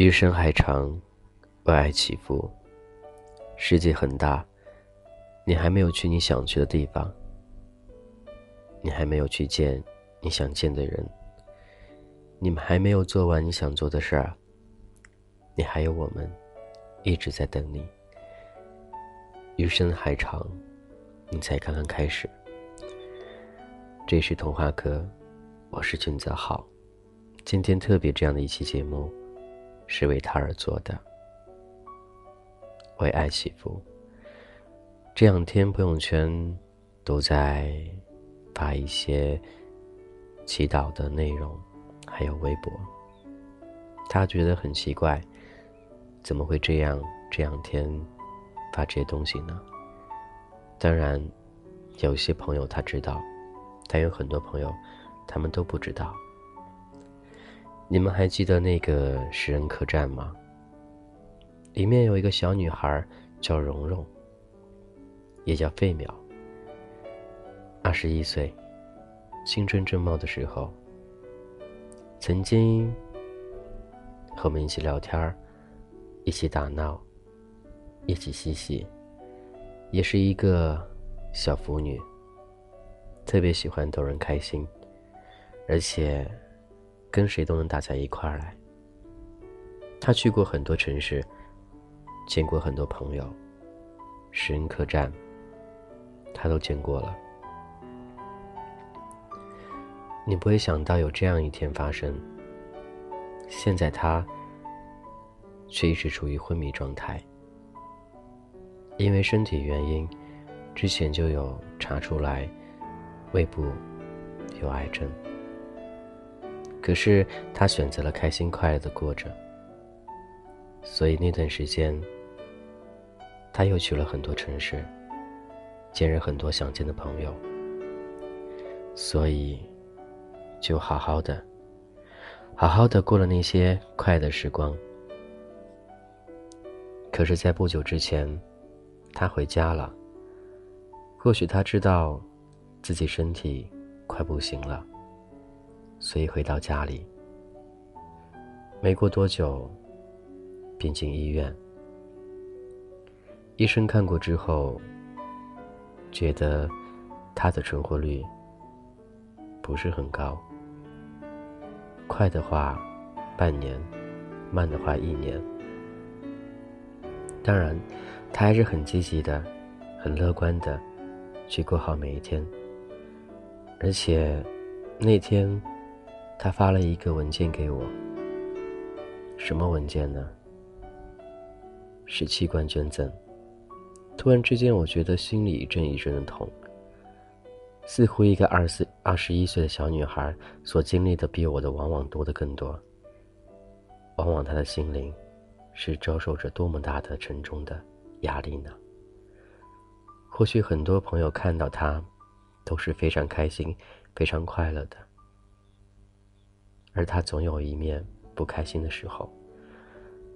余生还长，为爱祈福。世界很大，你还没有去你想去的地方，你还没有去见你想见的人，你们还没有做完你想做的事儿，你还有我们，一直在等你。余生还长，你才刚刚开始。这是童话哥，我是俊泽浩，今天特别这样的一期节目。是为他而做的，为爱祈福。这两天朋友圈都在发一些祈祷的内容，还有微博。他觉得很奇怪，怎么会这样？这两天发这些东西呢？当然，有些朋友他知道，但有很多朋友他们都不知道。你们还记得那个食人客栈吗？里面有一个小女孩叫蓉蓉，也叫费淼。二十一岁，青春正茂的时候，曾经和我们一起聊天一起打闹，一起嬉戏，也是一个小腐女，特别喜欢逗人开心，而且。跟谁都能打在一块儿来。他去过很多城市，见过很多朋友，食人客栈，他都见过了。你不会想到有这样一天发生。现在他却一直处于昏迷状态，因为身体原因，之前就有查出来胃部有癌症。可是他选择了开心快乐的过着，所以那段时间，他又去了很多城市，见了很多想见的朋友，所以就好好的，好好的过了那些快乐时光。可是，在不久之前，他回家了。或许他知道，自己身体快不行了。所以回到家里，没过多久，便进医院。医生看过之后，觉得他的存活率不是很高，快的话半年，慢的话一年。当然，他还是很积极的、很乐观的去过好每一天，而且那天。他发了一个文件给我，什么文件呢？是器官捐赠。突然之间，我觉得心里一阵一阵的痛，似乎一个二十二十一岁的小女孩所经历的比我的往往多得更多。往往她的心灵是遭受着多么大的沉重的压力呢？或许很多朋友看到她都是非常开心、非常快乐的。而他总有一面不开心的时候，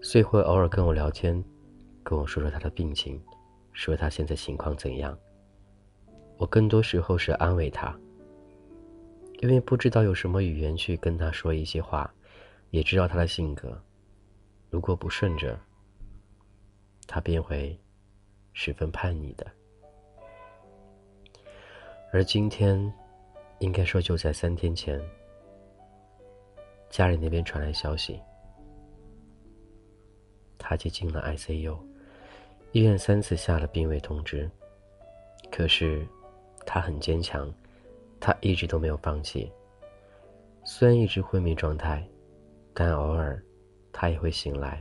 所以会偶尔跟我聊天，跟我说说他的病情，说他现在情况怎样。我更多时候是安慰他，因为不知道有什么语言去跟他说一些话，也知道他的性格，如果不顺着，他便会十分叛逆的。而今天，应该说就在三天前。家里那边传来消息，他接进了 ICU，医院三次下了病危通知，可是他很坚强，他一直都没有放弃。虽然一直昏迷状态，但偶尔他也会醒来，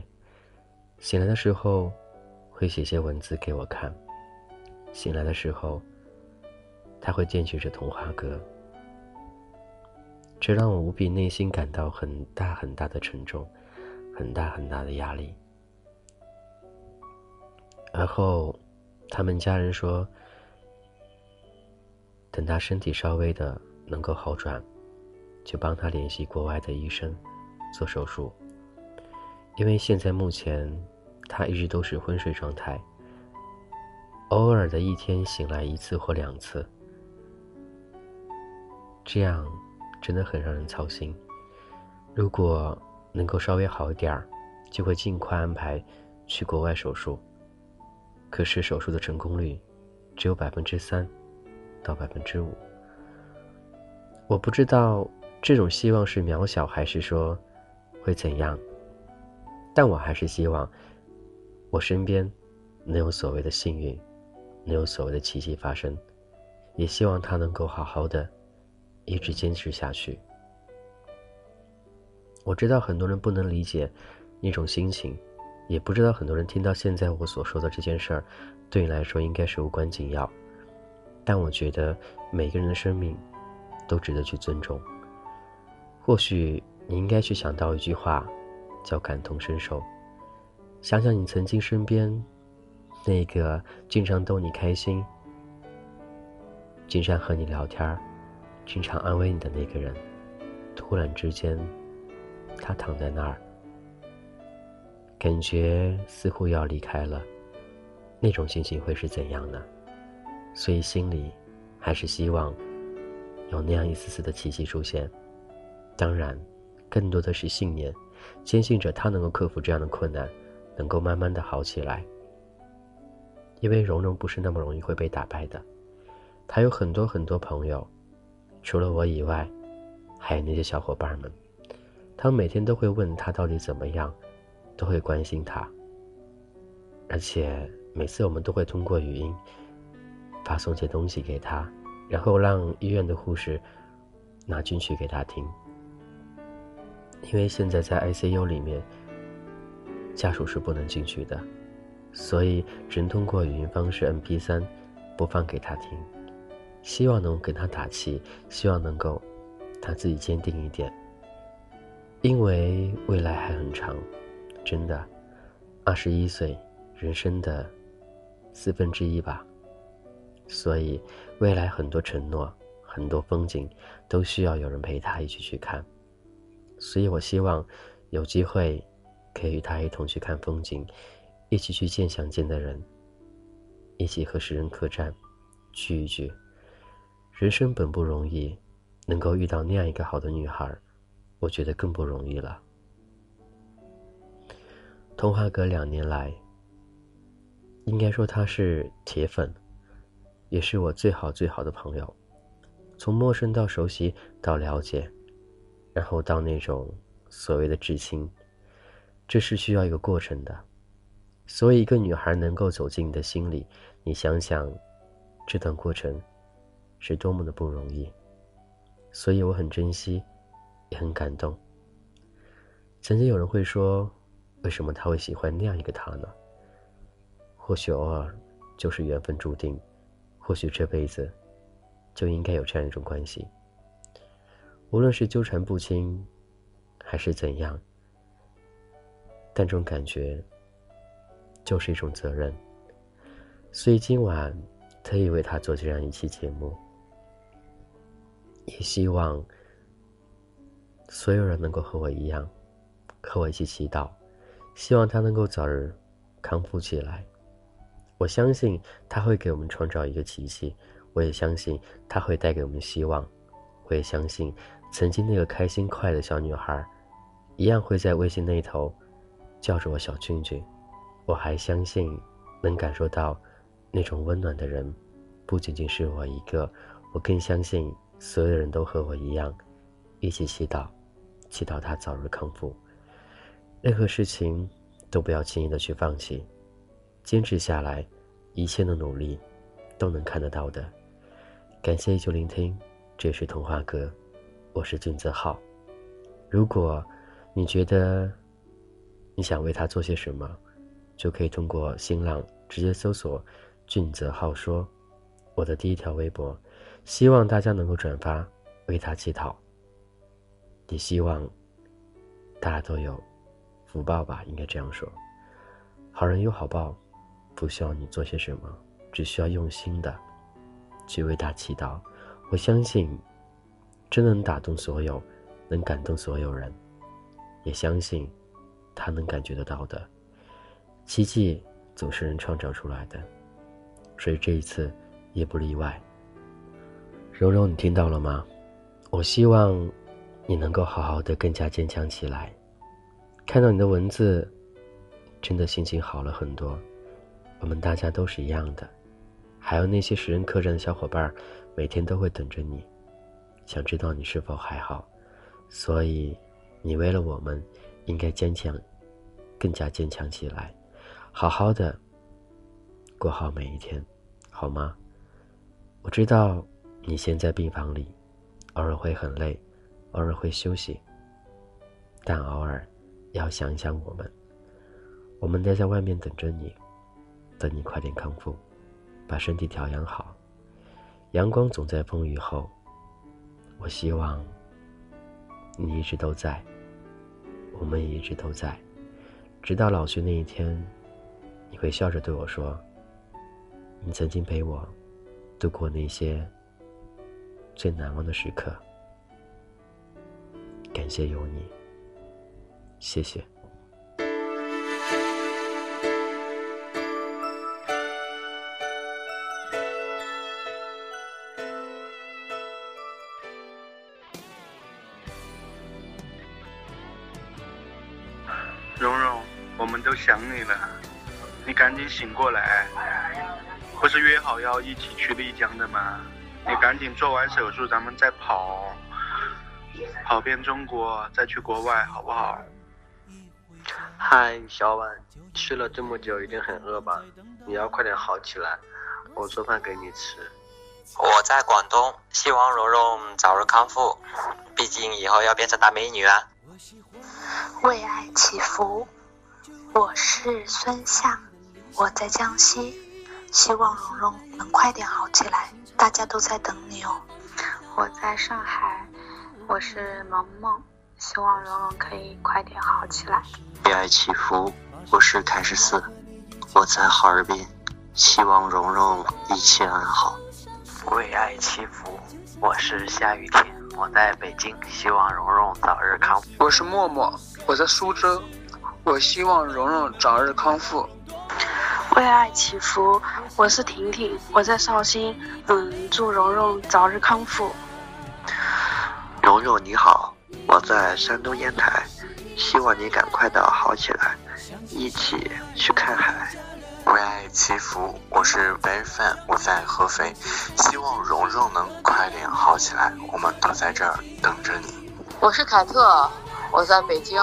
醒来的时候会写些文字给我看，醒来的时候他会惦记着童话歌。这让我无比内心感到很大很大的沉重，很大很大的压力。而后，他们家人说，等他身体稍微的能够好转，就帮他联系国外的医生做手术。因为现在目前他一直都是昏睡状态，偶尔的一天醒来一次或两次，这样。真的很让人操心。如果能够稍微好一点儿，就会尽快安排去国外手术。可是手术的成功率只有百分之三到百分之五。我不知道这种希望是渺小还是说会怎样，但我还是希望我身边能有所谓的幸运，能有所谓的奇迹发生，也希望他能够好好的一直坚持下去。我知道很多人不能理解那种心情，也不知道很多人听到现在我所说的这件事儿，对你来说应该是无关紧要。但我觉得每个人的生命都值得去尊重。或许你应该去想到一句话，叫感同身受。想想你曾经身边那个经常逗你开心、经常和你聊天儿、经常安慰你的那个人，突然之间。他躺在那儿，感觉似乎要离开了，那种心情会是怎样呢？所以心里还是希望有那样一丝丝的奇迹出现。当然，更多的是信念，坚信着他能够克服这样的困难，能够慢慢的好起来。因为蓉蓉不是那么容易会被打败的，她有很多很多朋友，除了我以外，还有那些小伙伴们。他们每天都会问他到底怎么样，都会关心他。而且每次我们都会通过语音发送些东西给他，然后让医院的护士拿进去给他听。因为现在在 ICU 里面，家属是不能进去的，所以只能通过语音方式 MP3 播放给他听，希望能跟他打气，希望能够他自己坚定一点。因为未来还很长，真的，二十一岁，人生的四分之一吧。所以，未来很多承诺，很多风景，都需要有人陪他一起去看。所以我希望有机会可以与他一同去看风景，一起去见想见的人，一起和诗人客栈聚一聚。人生本不容易，能够遇到那样一个好的女孩。我觉得更不容易了。童话阁两年来，应该说他是铁粉，也是我最好最好的朋友。从陌生到熟悉到了解，然后到那种所谓的至亲，这是需要一个过程的。所以，一个女孩能够走进你的心里，你想想，这段过程是多么的不容易。所以，我很珍惜。也很感动。曾经有人会说：“为什么他会喜欢那样一个他呢？”或许偶尔就是缘分注定，或许这辈子就应该有这样一种关系。无论是纠缠不清，还是怎样，但这种感觉就是一种责任。所以今晚特意为他做这样一期节目，也希望。所有人能够和我一样，和我一起祈祷，希望他能够早日康复起来。我相信他会给我们创造一个奇迹，我也相信他会带给我们希望。我也相信，曾经那个开心快乐的小女孩，一样会在微信那头叫着我小俊俊。我还相信，能感受到那种温暖的人，不仅仅是我一个。我更相信，所有人都和我一样，一起祈祷。祈祷他早日康复。任何事情都不要轻易的去放弃，坚持下来，一切的努力都能看得到的。感谢依旧聆听，这是童话阁，我是俊泽浩。如果你觉得你想为他做些什么，就可以通过新浪直接搜索“俊泽浩说”，我的第一条微博。希望大家能够转发，为他祈祷。也希望大家都有福报吧，应该这样说。好人有好报，不需要你做些什么，只需要用心的去为他祈祷。我相信，真能打动所有，能感动所有人。也相信，他能感觉得到的奇迹总是人创造出来的，所以这一次也不例外。蓉蓉，你听到了吗？我希望。你能够好好的更加坚强起来。看到你的文字，真的心情好了很多。我们大家都是一样的，还有那些时人客栈的小伙伴，每天都会等着你，想知道你是否还好。所以，你为了我们，应该坚强，更加坚强起来，好好的过好每一天，好吗？我知道你现在病房里，偶尔会很累，偶尔会休息，但偶尔要想想我们，我们待在外面等着你。等你快点康复，把身体调养好。阳光总在风雨后。我希望你一直都在，我们也一直都在，直到老去那一天，你会笑着对我说：“你曾经陪我度过那些最难忘的时刻。”感谢有你，谢谢。蓉蓉，我们都想你了，你赶紧醒过来！不是约好要一起去丽江的吗？你赶紧做完手术，咱们再跑，跑遍中国，再去国外，好不好？嗨，小婉，吃了这么久，一定很饿吧？你要快点好起来，我做饭给你吃。我在广东，希望蓉蓉早日康复，毕竟以后要变成大美女啊。为爱祈福，我是孙夏，我在江西，希望蓉蓉能快点好起来，大家都在等你哦。我在上海，我是萌萌，希望蓉蓉可以快点好起来。为爱祈福，我是凯十四，我在哈尔滨，希望蓉蓉一切安好。为爱祈福，我是下雨天。我在北京，希望蓉蓉早日康复。我是默默，我在苏州，我希望蓉蓉早日康复。为爱祈福，我是婷婷，我在绍兴，嗯，祝蓉蓉早日康复。蓉蓉你好，我在山东烟台，希望你赶快的好起来，一起去看海。为爱祈福，我是白饭，我在合肥，希望蓉蓉能快点好起来，我们都在这儿等着你。我是凯特，我在北京，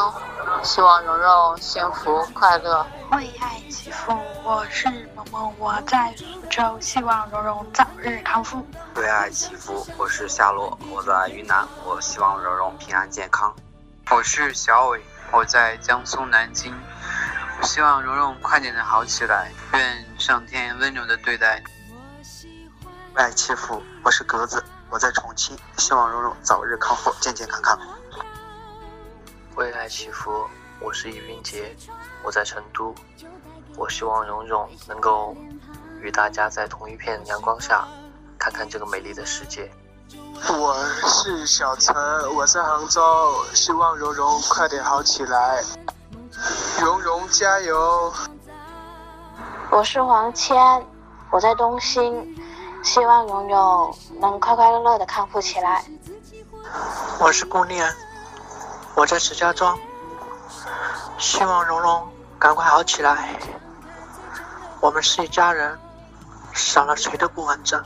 希望蓉蓉幸福快乐。为爱祈福，我是萌萌，我在苏州，希望蓉蓉早日康复。为爱祈福，我是夏洛，我在云南，我希望蓉蓉平安健康。我是小伟，我在江苏南京。希望蓉蓉快点的好起来，愿上天温柔的对待你。为爱祈福，我是格子，我在重庆，希望蓉蓉早日康复，健健康康。为爱祈福，我是易云杰，我在成都，我希望蓉蓉能够与大家在同一片阳光下，看看这个美丽的世界。我是小陈，我在杭州，希望蓉蓉快点好起来。蓉蓉加油！我是黄谦，我在东兴，希望蓉蓉能快快乐乐的康复起来。我是顾念，我在石家庄，希望蓉蓉赶快好起来。我们是一家人，少了谁都不完整。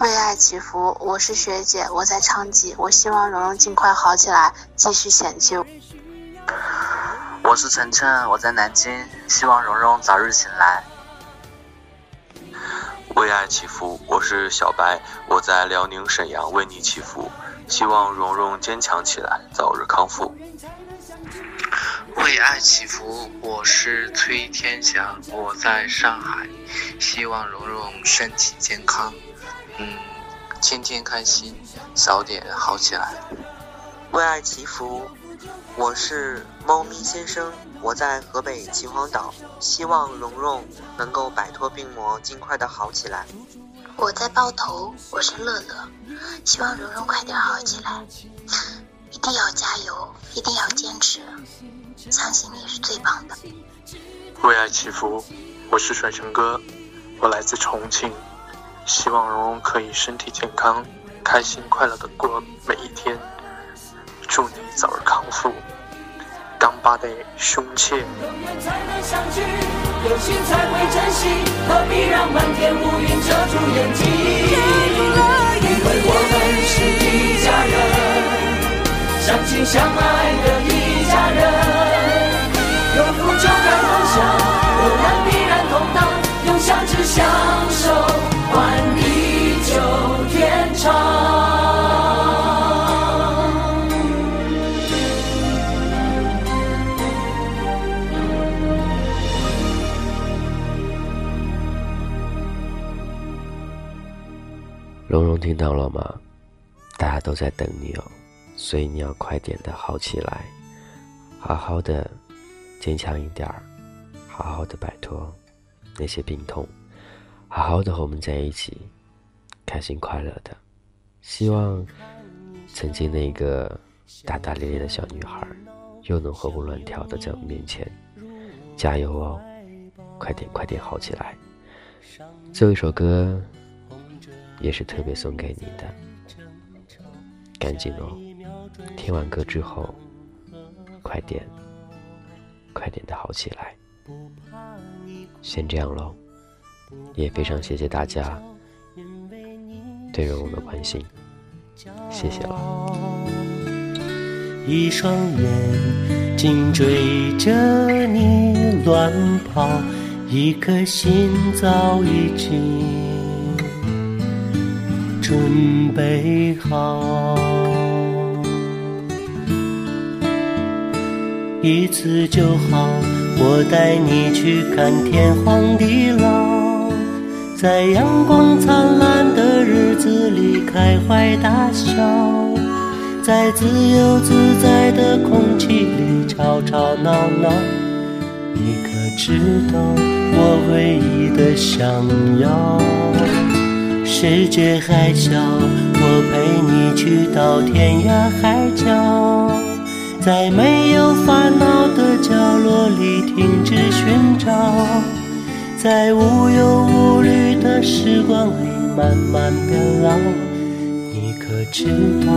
为爱祈福，我是学姐，我在昌吉，我希望蓉蓉尽快好起来，继续险救。我是晨晨，我在南京，希望蓉蓉早日醒来。为爱祈福，我是小白，我在辽宁沈阳为你祈福，希望蓉蓉坚强起来，早日康复。为爱祈福，我是崔天祥，我在上海，希望蓉蓉身体健康，嗯，天天开心，早点好起来。为爱祈福。我是猫咪先生，我在河北秦皇岛，希望蓉蓉能够摆脱病魔，尽快的好起来。我在包头，我是乐乐，希望蓉蓉快点好起来，一定要加油，一定要坚持，相信你是最棒的。为爱祈福，我是甩成哥，我来自重庆，希望蓉蓉可以身体健康，开心快乐的过每一天。祝你早日康复。刚巴的胸切。有心才会珍惜，何必让漫天乌云遮住眼睛？因为我们是一家人，相亲相爱的一家人，有福就该分享，有难蓉蓉听到了吗？大家都在等你哦，所以你要快点的好起来，好好的坚强一点儿，好好的摆脱那些病痛，好好的和我们在一起，开心快乐的。希望曾经那个大大咧咧的小女孩，又能活蹦乱跳的在我面前，加油哦！快点快点好起来。最后一首歌。也是特别送给你的，赶紧哦！听完歌之后，快点，快点的好起来。先这样喽，也非常谢谢大家对蓉蓉的关心，谢谢了。一双眼睛追着你乱跑，一颗心早已经。准备好，一次就好。我带你去看天荒地老，在阳光灿烂的日子里开怀大笑，在自由自在的空气里吵吵闹闹。你可知道我唯一的想要？世界还小，我陪你去到天涯海角，在没有烦恼的角落里停止寻找，在无忧无虑的时光里慢慢变老。你可知道，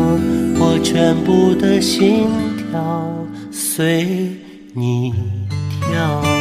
我全部的心跳随你跳。